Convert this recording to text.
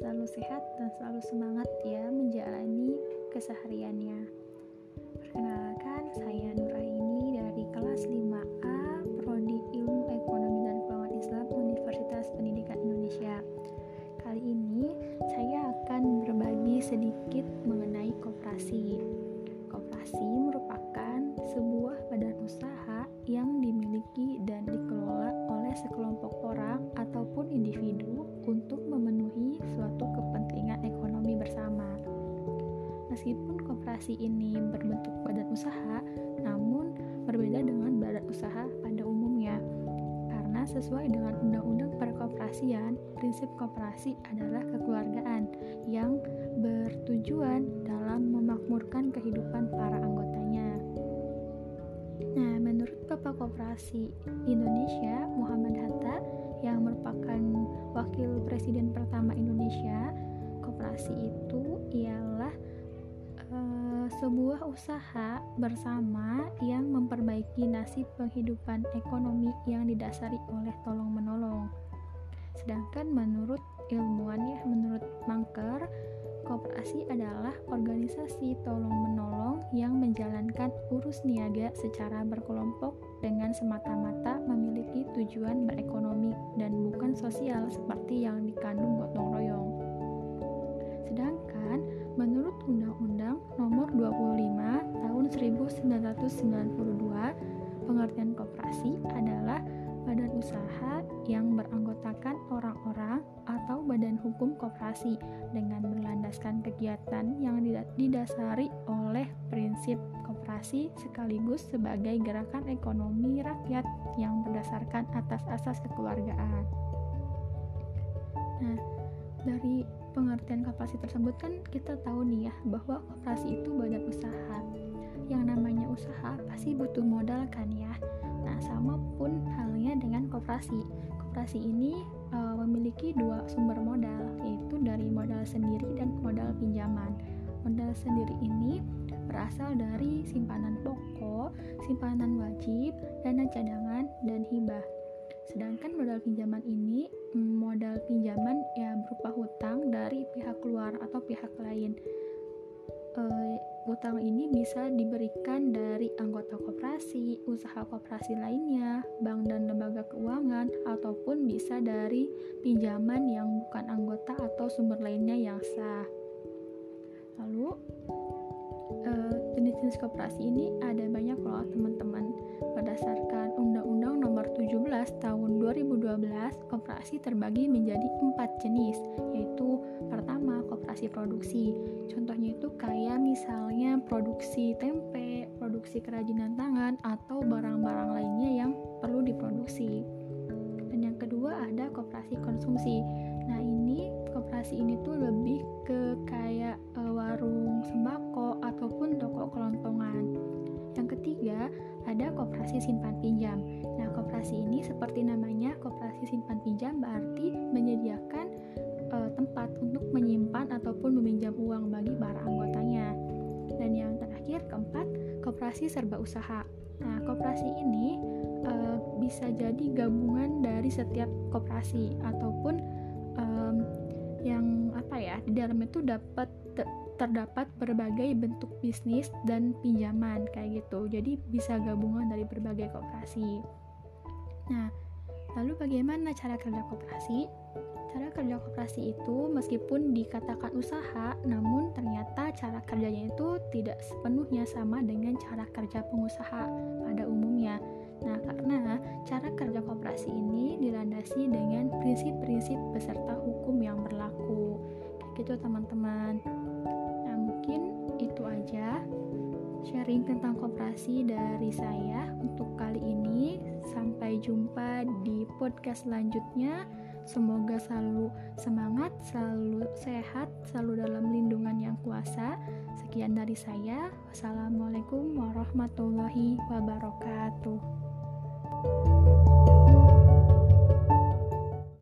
selalu sehat dan selalu semangat ya menjalani kesehariannya. Perkenalkan, saya Nuraini dari kelas 5A Prodi Ilmu Ekonomi dan Keuangan Islam Universitas Pendidikan Indonesia. Kali ini saya akan berbagi sedikit mengenai koperasi. Koperasi merupakan sebuah badan usaha yang dimiliki dan dikelola oleh sekelompok orang ataupun individu untuk Meskipun koperasi ini berbentuk badan usaha, namun berbeda dengan badan usaha pada umumnya. Karena sesuai dengan Undang-Undang Perkoperasian, prinsip koperasi adalah kekeluargaan yang bertujuan dalam memakmurkan kehidupan para anggotanya. Nah, menurut Bapak Koperasi Indonesia, Muhammad Hatta, yang merupakan wakil presiden pertama sebuah usaha bersama yang memperbaiki nasib penghidupan ekonomi yang didasari oleh tolong-menolong. Sedangkan menurut ilmuwan ya, menurut Mangker, koperasi adalah organisasi tolong-menolong yang menjalankan urus niaga secara berkelompok dengan semata-mata memiliki tujuan berekonomi dan bukan sosial seperti yang dikandung gotong royong. Sedangkan menurut Undang-Undang Nomor 25 Tahun 1992, pengertian koperasi adalah badan usaha yang beranggotakan orang-orang atau badan hukum koperasi dengan berlandaskan kegiatan yang didasari oleh prinsip koperasi sekaligus sebagai gerakan ekonomi rakyat yang berdasarkan atas asas kekeluargaan. Nah, dari pengertian koperasi tersebut kan kita tahu nih ya bahwa koperasi itu badan usaha. Yang namanya usaha pasti butuh modal kan ya. Nah, sama pun halnya dengan koperasi. Koperasi ini e, memiliki dua sumber modal, yaitu dari modal sendiri dan modal pinjaman. Modal sendiri ini berasal dari simpanan pokok, simpanan wajib, dana cadangan, dan hibah. Sedangkan modal pinjaman ini modal pinjaman ya berupa hutang dari pihak luar atau pihak lain. E, utang ini bisa diberikan dari anggota koperasi, usaha koperasi lainnya, bank dan lembaga keuangan, ataupun bisa dari pinjaman yang bukan anggota atau sumber lainnya yang sah. Lalu uh, jenis-jenis koperasi ini ada banyak loh teman-teman. Berdasarkan 17 Tahun 2012, koperasi terbagi menjadi empat jenis, yaitu pertama koperasi produksi. Contohnya itu kayak misalnya produksi tempe, produksi kerajinan tangan, atau barang-barang lainnya yang perlu diproduksi. Dan yang kedua ada koperasi konsumsi. Nah ini koperasi ini tuh lebih ke kayak e, warung sembako ataupun toko kelontongan. Yang ketiga, ada koperasi simpan koperasi simpan pinjam berarti menyediakan e, tempat untuk menyimpan ataupun meminjam uang bagi para anggotanya. Dan yang terakhir, keempat, koperasi serba usaha. Nah, koperasi ini e, bisa jadi gabungan dari setiap koperasi ataupun um, yang apa ya di dalam itu dapat terdapat berbagai bentuk bisnis dan pinjaman kayak gitu jadi bisa gabungan dari berbagai kooperasi nah lalu bagaimana cara kerja kooperasi cara kerja kooperasi itu meskipun dikatakan usaha namun ternyata cara kerjanya itu tidak sepenuhnya sama dengan cara kerja pengusaha pada umumnya Nah, karena cara kerja kooperasi ini dilandasi dengan prinsip-prinsip beserta hukum yang berlaku. Kayak gitu, teman-teman. Nah, mungkin itu aja sharing tentang kooperasi dari saya untuk kali ini. Jumpa di podcast selanjutnya. Semoga selalu semangat, selalu sehat, selalu dalam lindungan yang kuasa. Sekian dari saya. Wassalamualaikum warahmatullahi wabarakatuh.